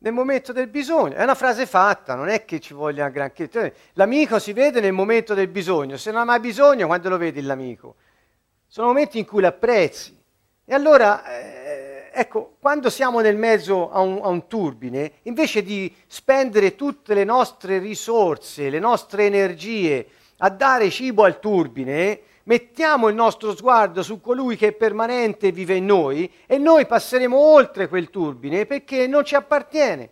Nel momento del bisogno. È una frase fatta, non è che ci voglia granché. L'amico si vede nel momento del bisogno, se non ha mai bisogno, quando lo vedi l'amico? sono momenti in cui l'apprezzi. E allora, eh, ecco, quando siamo nel mezzo a un, a un, turbine, invece di spendere tutte le nostre risorse, le nostre energie a dare cibo al turbine, mettiamo il nostro sguardo su colui che è permanente e vive in noi e noi passeremo oltre quel turbine perché non ci appartiene.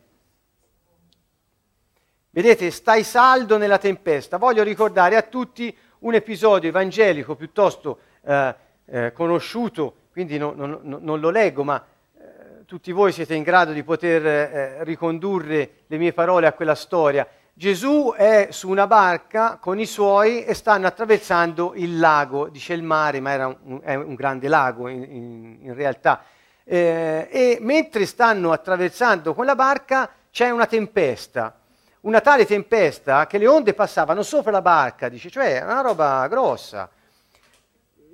Vedete, stai saldo nella tempesta. Voglio ricordare a tutti un episodio evangelico piuttosto eh, eh, conosciuto, quindi no, no, no, non lo leggo, ma eh, tutti voi siete in grado di poter eh, ricondurre le mie parole a quella storia. Gesù è su una barca con i suoi e stanno attraversando il lago, dice il mare, ma era un, è un grande lago in, in, in realtà. Eh, e mentre stanno attraversando con la barca c'è una tempesta, una tale tempesta che le onde passavano sopra la barca, dice, cioè una roba grossa.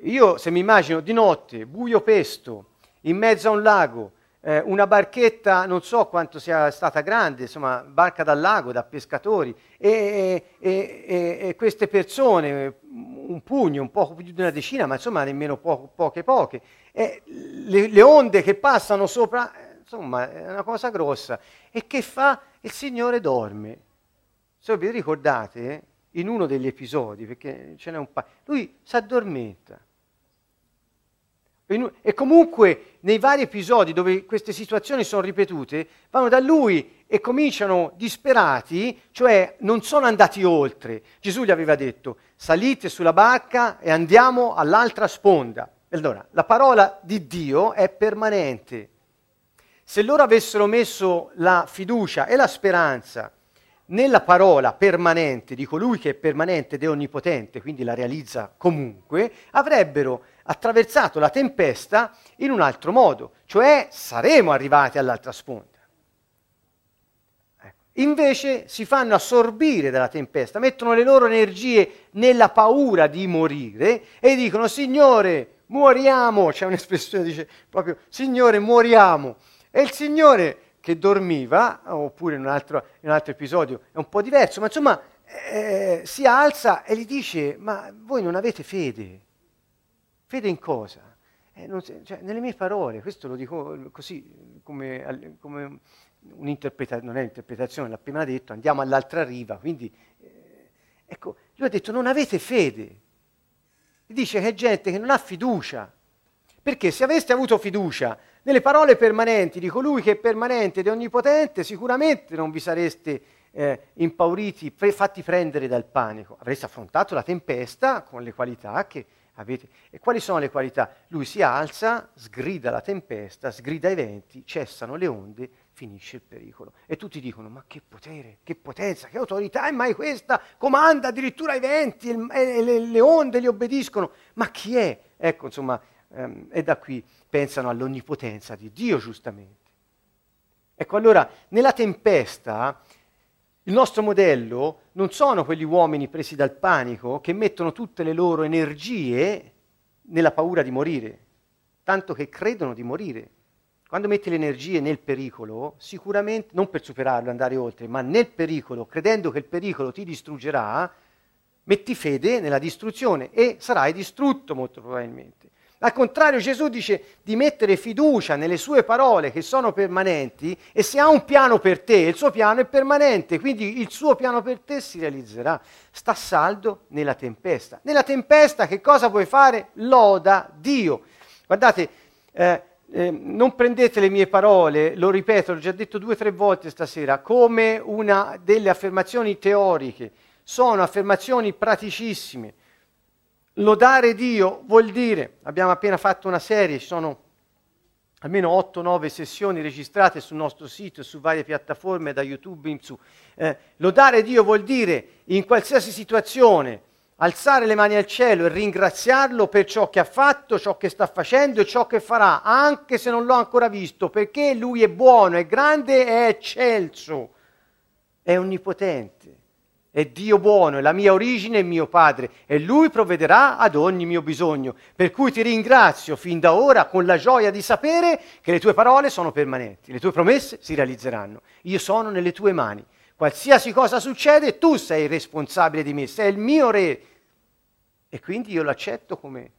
Io se mi immagino di notte, buio pesto, in mezzo a un lago, eh, una barchetta, non so quanto sia stata grande, insomma, barca dal lago, da pescatori, e, e, e, e queste persone, un pugno, un poco più di una decina, ma insomma nemmeno po- poche poche. Le, le, onde che passano sopra, insomma, è una cosa grossa. E che fa? Il Signore dorme. Se vi ricordate, in uno degli episodi, perché ce n'è un paio, lui si addormenta. E comunque nei vari episodi dove queste situazioni sono ripetute, vanno da lui e cominciano disperati, cioè non sono andati oltre. Gesù gli aveva detto, salite sulla barca e andiamo all'altra sponda. Allora, la parola di Dio è permanente. Se loro avessero messo la fiducia e la speranza nella parola permanente di colui che è permanente ed è onnipotente, quindi la realizza comunque, avrebbero attraversato la tempesta in un altro modo, cioè saremo arrivati all'altra sponda. Ecco. Invece si fanno assorbire dalla tempesta, mettono le loro energie nella paura di morire e dicono Signore, muoriamo, c'è un'espressione che dice proprio Signore, muoriamo. E il Signore che dormiva, oppure in un altro, in un altro episodio è un po' diverso, ma insomma eh, si alza e gli dice, ma voi non avete fede? Fede in cosa? Eh, si, cioè, nelle mie parole, questo lo dico così come, come un'interpretazione, non è un'interpretazione, l'ha appena detto, andiamo all'altra riva, quindi eh, ecco, lui ha detto non avete fede. Dice che è gente che non ha fiducia, perché se aveste avuto fiducia nelle parole permanenti di colui che è permanente ed è onnipotente, sicuramente non vi sareste eh, impauriti, pre- fatti prendere dal panico. Avreste affrontato la tempesta con le qualità che avete. E quali sono le qualità? Lui si alza, sgrida la tempesta, sgrida i venti, cessano le onde, finisce il pericolo. E tutti dicono, ma che potere, che potenza, che autorità è mai questa? Comanda addirittura i venti e le, le onde gli obbediscono. Ma chi è? Ecco, insomma, ehm, e da qui pensano all'onnipotenza di Dio, giustamente. Ecco, allora, nella tempesta, il nostro modello non sono quegli uomini presi dal panico che mettono tutte le loro energie nella paura di morire, tanto che credono di morire. Quando metti le energie nel pericolo, sicuramente, non per superarlo, andare oltre, ma nel pericolo, credendo che il pericolo ti distruggerà, metti fede nella distruzione e sarai distrutto molto probabilmente. Al contrario, Gesù dice di mettere fiducia nelle sue parole che sono permanenti e se ha un piano per te, il suo piano è permanente, quindi il suo piano per te si realizzerà. Sta saldo nella tempesta. Nella tempesta che cosa puoi fare? Loda Dio. Guardate, eh, eh, non prendete le mie parole, lo ripeto, l'ho già detto due o tre volte stasera, come una delle affermazioni teoriche. Sono affermazioni praticissime Lodare Dio vuol dire, abbiamo appena fatto una serie, ci sono almeno 8-9 sessioni registrate sul nostro sito e su varie piattaforme da YouTube in su. Eh, lodare Dio vuol dire in qualsiasi situazione alzare le mani al cielo e ringraziarlo per ciò che ha fatto, ciò che sta facendo e ciò che farà, anche se non l'ho ancora visto, perché lui è buono, è grande, è eccelso, è onnipotente è Dio buono, è la mia origine e mio Padre, e Lui provvederà ad ogni mio bisogno. Per cui ti ringrazio fin da ora con la gioia di sapere che le tue parole sono permanenti, le tue promesse si realizzeranno. Io sono nelle tue mani. Qualsiasi cosa succede, tu sei responsabile di me, sei il mio re. E quindi io l'accetto come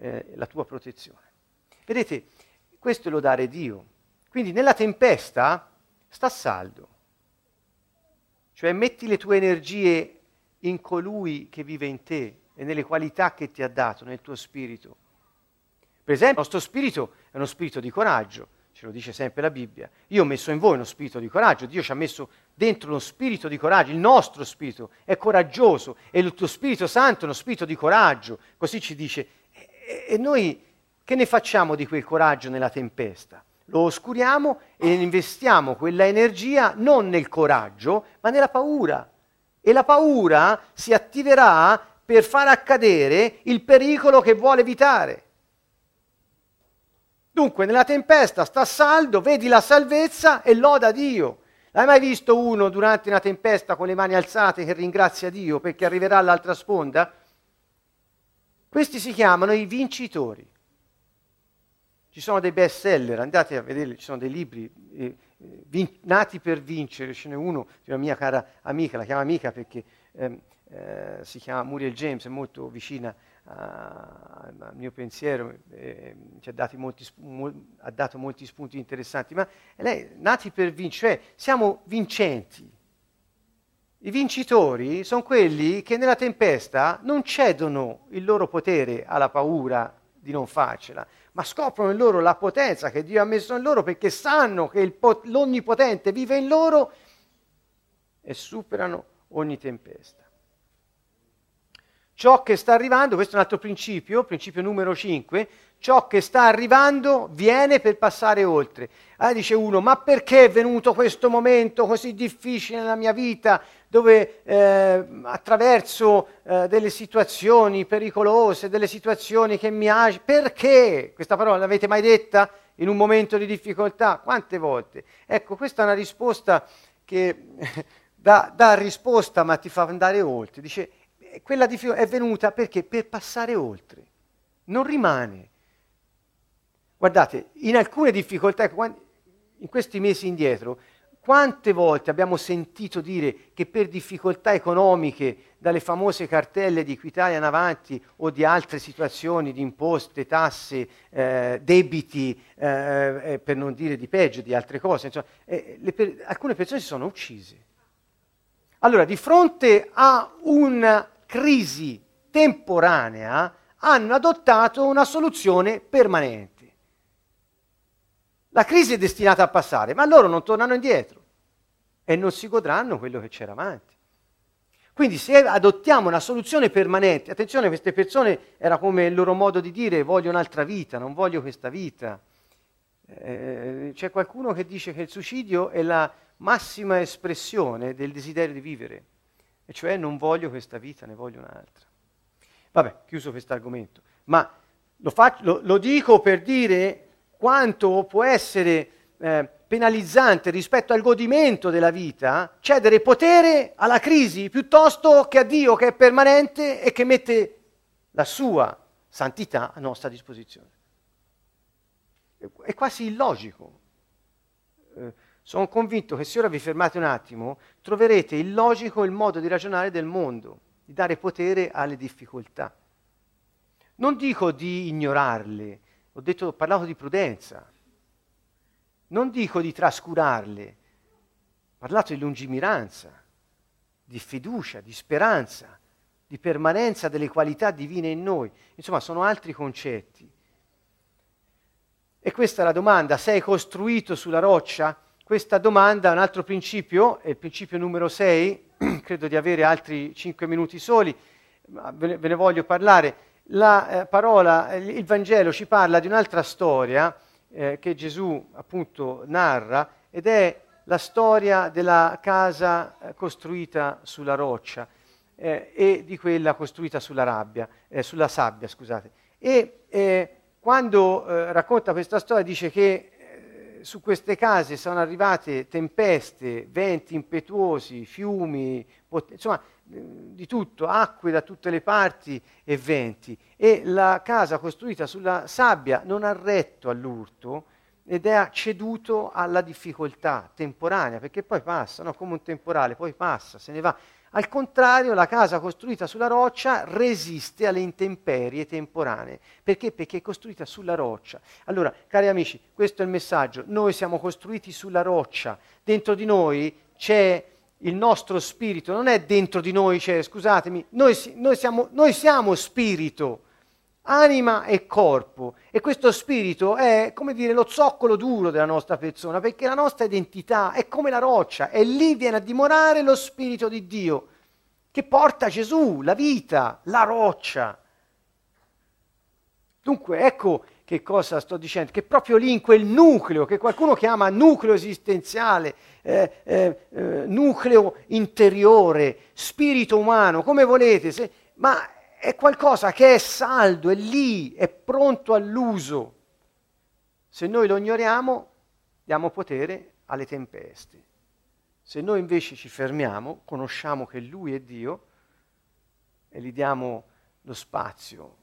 eh, la tua protezione. Vedete, questo è lodare Dio. Quindi nella tempesta sta saldo cioè metti le tue energie in colui che vive in te e nelle qualità che ti ha dato, nel tuo spirito. Per esempio, il nostro spirito è uno spirito di coraggio, ce lo dice sempre la Bibbia. Io ho messo in voi uno spirito di coraggio, Dio ci ha messo dentro uno spirito di coraggio, il nostro spirito è coraggioso e il tuo Spirito Santo è uno spirito di coraggio, così ci dice. E, e noi che ne facciamo di quel coraggio nella tempesta? Lo oscuriamo e investiamo quella energia non nel coraggio, ma nella paura. E la paura si attiverà per far accadere il pericolo che vuole evitare. Dunque, nella tempesta sta saldo, vedi la salvezza e loda Dio. L'hai mai visto uno durante una tempesta con le mani alzate che ringrazia Dio perché arriverà all'altra sponda? Questi si chiamano i vincitori. Ci sono dei best seller, andate a vedere, ci sono dei libri eh, vin- nati per vincere, ce n'è uno di una mia cara amica, la chiama amica perché ehm, eh, si chiama Muriel James, è molto vicina al mio pensiero, eh, ci ha, molti, ha, dato molti spunti interessanti, ma lei, nati per vincere, cioè siamo vincenti. I vincitori sono quelli che nella tempesta non cedono il loro potere alla paura di non farcela, ma scoprono in loro la potenza che Dio ha messo in loro perché sanno che pot- l'Onnipotente vive in loro e superano ogni tempesta. Ciò che sta arrivando, questo è un altro principio, principio numero 5, ciò che sta arrivando viene per passare oltre. Allora dice uno, ma perché è venuto questo momento così difficile nella mia vita, dove eh, attraverso eh, delle situazioni pericolose, delle situazioni che mi agi, perché? Questa parola l'avete mai detta in un momento di difficoltà? Quante volte? Ecco, questa è una risposta che dà, dà risposta ma ti fa andare oltre. Dice, quella difficoltà è venuta perché? Per passare oltre. Non rimane. Guardate, in alcune difficoltà, in questi mesi indietro, quante volte abbiamo sentito dire che per difficoltà economiche, dalle famose cartelle di Equitalia in avanti o di altre situazioni di imposte, tasse, eh, debiti, eh, eh, per non dire di peggio, di altre cose, insomma, eh, per, alcune persone si sono uccise. Allora, di fronte a una crisi temporanea hanno adottato una soluzione permanente. La crisi è destinata a passare, ma loro non tornano indietro e non si godranno quello che c'era avanti. Quindi se adottiamo una soluzione permanente, attenzione, queste persone era come il loro modo di dire voglio un'altra vita, non voglio questa vita. Eh, c'è qualcuno che dice che il suicidio è la massima espressione del desiderio di vivere e cioè non voglio questa vita, ne voglio un'altra. Vabbè, chiuso questo argomento, ma lo, faccio, lo, lo, dico per dire quanto può essere eh, penalizzante rispetto al godimento della vita cedere potere alla crisi piuttosto che a Dio che è permanente e che mette la sua santità a nostra disposizione. È quasi illogico. Eh, sono convinto che se ora vi fermate un attimo, troverete illogico il modo di ragionare del mondo, di dare potere alle difficoltà. Non dico di ignorarle, ho, detto, ho parlato di prudenza. Non dico di trascurarle, ho parlato di lungimiranza, di fiducia, di speranza, di permanenza delle qualità divine in noi. Insomma, sono altri concetti. E questa è la domanda, sei costruito sulla roccia? questa domanda un altro principio, è il principio numero 6, credo di avere altri 5 minuti soli, ma ve ne voglio parlare. La eh, parola, il Vangelo ci parla di un'altra storia eh, che Gesù appunto narra ed è la storia della casa eh, costruita sulla roccia eh, e di quella costruita sulla, rabbia, eh, sulla sabbia. Scusate. E eh, quando racconta questa storia dice che su queste case sono arrivate tempeste, venti impetuosi, fiumi, pot- insomma di tutto, acque da tutte le parti e venti. E la casa costruita sulla sabbia non ha retto all'urto ed è ceduto alla difficoltà temporanea, perché poi passa, no? come un temporale, poi passa, se ne va. Al contrario, la casa costruita sulla roccia resiste alle intemperie temporanee. Perché? Perché è costruita sulla roccia. Allora, cari amici, questo è il messaggio. Noi siamo costruiti sulla roccia. Dentro di noi c'è il nostro spirito. Non è dentro di noi c'è, scusatemi, noi, noi, siamo, noi siamo spirito anima e corpo e questo spirito è come dire lo zoccolo duro della nostra persona perché la nostra identità è come la roccia e lì viene a dimorare lo spirito di Dio che porta Gesù, la vita, la roccia. Dunque ecco che cosa sto dicendo, che proprio lì in quel nucleo, che qualcuno chiama nucleo esistenziale, eh, eh, eh, nucleo interiore, spirito umano, come volete, se, ma è qualcosa che è saldo, è lì, è pronto all'uso. Se noi lo ignoriamo, diamo potere alle tempeste. Se noi invece ci fermiamo, conosciamo che Lui è Dio e gli diamo lo spazio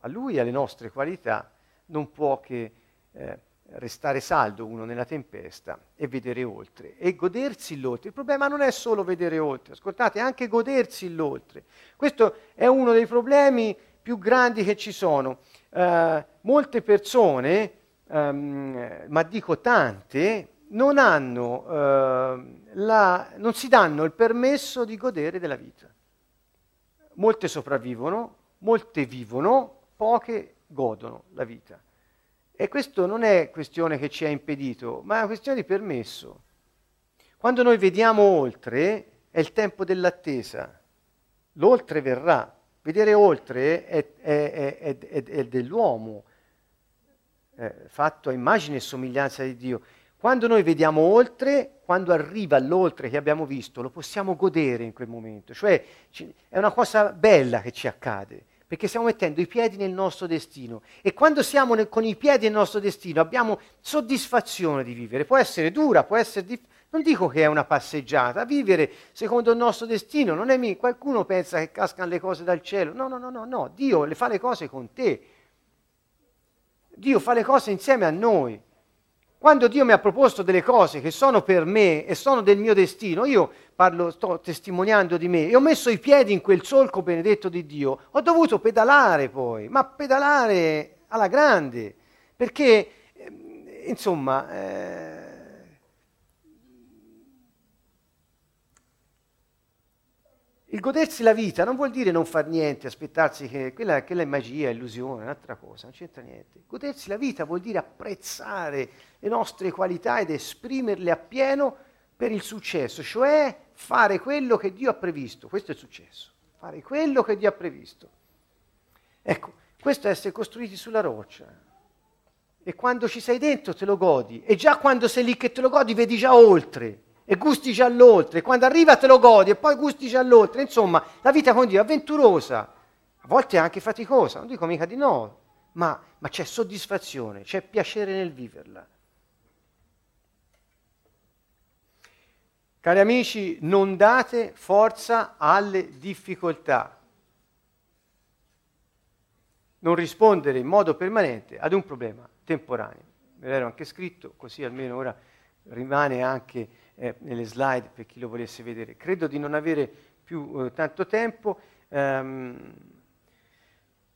a Lui alle nostre qualità, non può che eh, restare saldo uno nella tempesta e vedere oltre e godersi l'oltre. Il problema non è solo vedere oltre, ascoltate, è anche godersi l'oltre. Questo è uno dei problemi più grandi che ci sono. Uh, molte persone, um, ma dico tante, non, hanno, uh, la, non si danno il permesso di godere della vita. Molte sopravvivono, molte vivono, poche godono la vita. E questo non è questione che ci ha impedito, ma è una questione di permesso. Quando noi vediamo oltre, è il tempo dell'attesa. L'oltre verrà. Vedere oltre è, è, è, è dell'uomo, fatto a immagine e somiglianza di Dio. Quando noi vediamo oltre, quando arriva l'oltre che abbiamo visto, lo possiamo godere in quel momento. Cioè è una cosa bella che ci accade perché stiamo mettendo i piedi nel nostro destino e quando siamo nel, con i piedi nel nostro destino abbiamo soddisfazione di vivere. Può essere dura, può essere difficile. Non dico che è una passeggiata, vivere secondo il nostro destino non è mica. Qualcuno pensa che cascano le cose dal cielo. No, no, no, no, no. Dio le fa le cose con te. Dio fa le cose insieme a noi. Quando Dio mi ha proposto delle cose che sono per me e sono del mio destino, io parlo, sto testimoniando di me e ho messo i piedi in quel solco benedetto di Dio, ho dovuto pedalare poi, ma pedalare alla grande, perché eh, insomma eh, Il godersi la vita non vuol dire non far niente, aspettarsi che quella, quella è magia, illusione, un'altra cosa, non c'entra niente. Godersi la vita vuol dire apprezzare le nostre qualità ed esprimerle appieno per il successo, cioè fare quello che Dio ha previsto. Questo è il successo, fare quello che Dio ha previsto. Ecco, questo è essere costruiti sulla roccia. E quando ci sei dentro te lo godi, e già quando sei lì che te lo godi vedi già oltre e gusti già all'oltre, quando arriva te lo godi e poi gusti già all'oltre, insomma, la vita con Dio è avventurosa, a volte anche faticosa, non dico mica di no, ma, ma c'è soddisfazione, c'è piacere nel viverla. Cari amici, non date forza alle difficoltà. Non rispondere in modo permanente ad un problema temporaneo. Me l'ero anche scritto, così almeno ora rimane anche eh, nelle slide per chi lo volesse vedere. Credo di non avere più eh, tanto tempo. Um,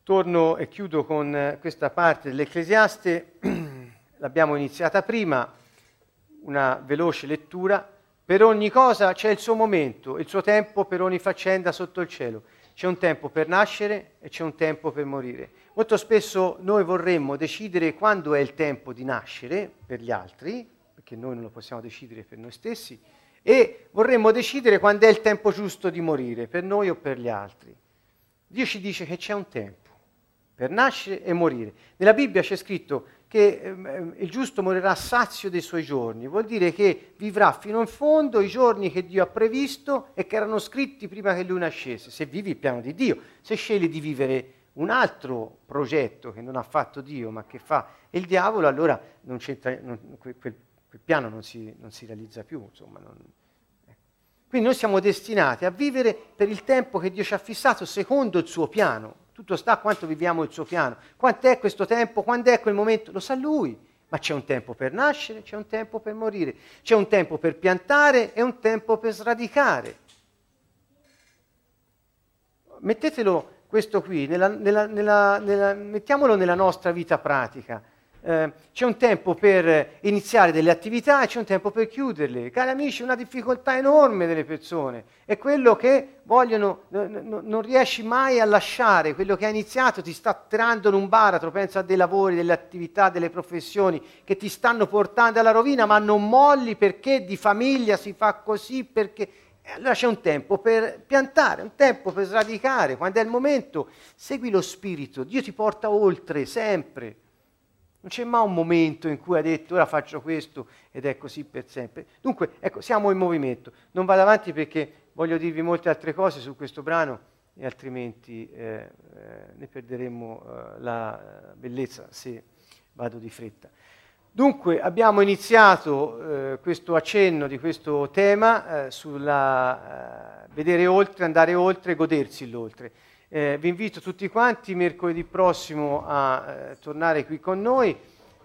torno e chiudo con eh, questa parte dell'Ecclesiaste. L'abbiamo iniziata prima, una veloce lettura. Per ogni cosa c'è il suo momento, il suo tempo per ogni faccenda sotto il cielo. C'è un tempo per nascere e c'è un tempo per morire. Molto spesso noi vorremmo decidere quando è il tempo di nascere per gli altri, perché noi non lo possiamo decidere per noi stessi, e vorremmo decidere quando è il tempo giusto di morire, per noi o per gli altri. Dio ci dice che c'è un tempo per nascere e morire. Nella Bibbia c'è scritto che eh, il giusto morirà sazio dei suoi giorni, vuol dire che vivrà fino in fondo i giorni che Dio ha previsto e che erano scritti prima che lui nascesse, se vivi il piano di Dio, se scegli di vivere un altro progetto che non ha fatto Dio ma che fa il diavolo, allora non c'entra, non, quel, quel piano non si, non si realizza più. Insomma, non... ecco. Quindi noi siamo destinati a vivere per il tempo che Dio ci ha fissato secondo il suo piano. Tutto sta a quanto viviamo il suo piano. Quant'è questo tempo? Quando è quel momento? Lo sa lui. Ma c'è un tempo per nascere, c'è un tempo per morire, c'è un tempo per piantare e un tempo per sradicare. Mettetelo questo qui, nella, nella, nella, mettiamolo nella nostra vita pratica eh, c'è un tempo per iniziare delle attività e c'è un tempo per chiuderle. Cari amici, una difficoltà enorme delle persone è quello che vogliono, no, no, non riesci mai a lasciare, quello che hai iniziato ti sta attirando in un baratro, pensa a dei lavori, delle attività, delle professioni che ti stanno portando alla rovina, ma non molli perché di famiglia si fa così, perché... E allora c'è un tempo per piantare, un tempo per sradicare, quando è il momento, segui lo spirito, Dio ti porta oltre sempre. Non c'è mai un momento in cui ha detto ora faccio questo ed è così per sempre. Dunque, ecco, siamo in movimento. Non vado avanti perché voglio dirvi molte altre cose su questo brano e altrimenti eh, eh, ne perderemmo eh, la bellezza se vado di fretta. Dunque, abbiamo iniziato eh, questo accenno di questo tema eh, sulla eh, vedere oltre, andare oltre, godersi l'oltre. Eh, vi invito tutti quanti mercoledì prossimo a eh, tornare qui con noi.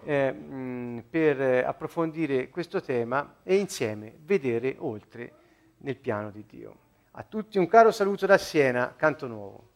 eh, mh, per approfondire questo tema e insieme vedere oltre nel piano di Dio. A tutti un caro saluto da Siena, Canto Nuovo.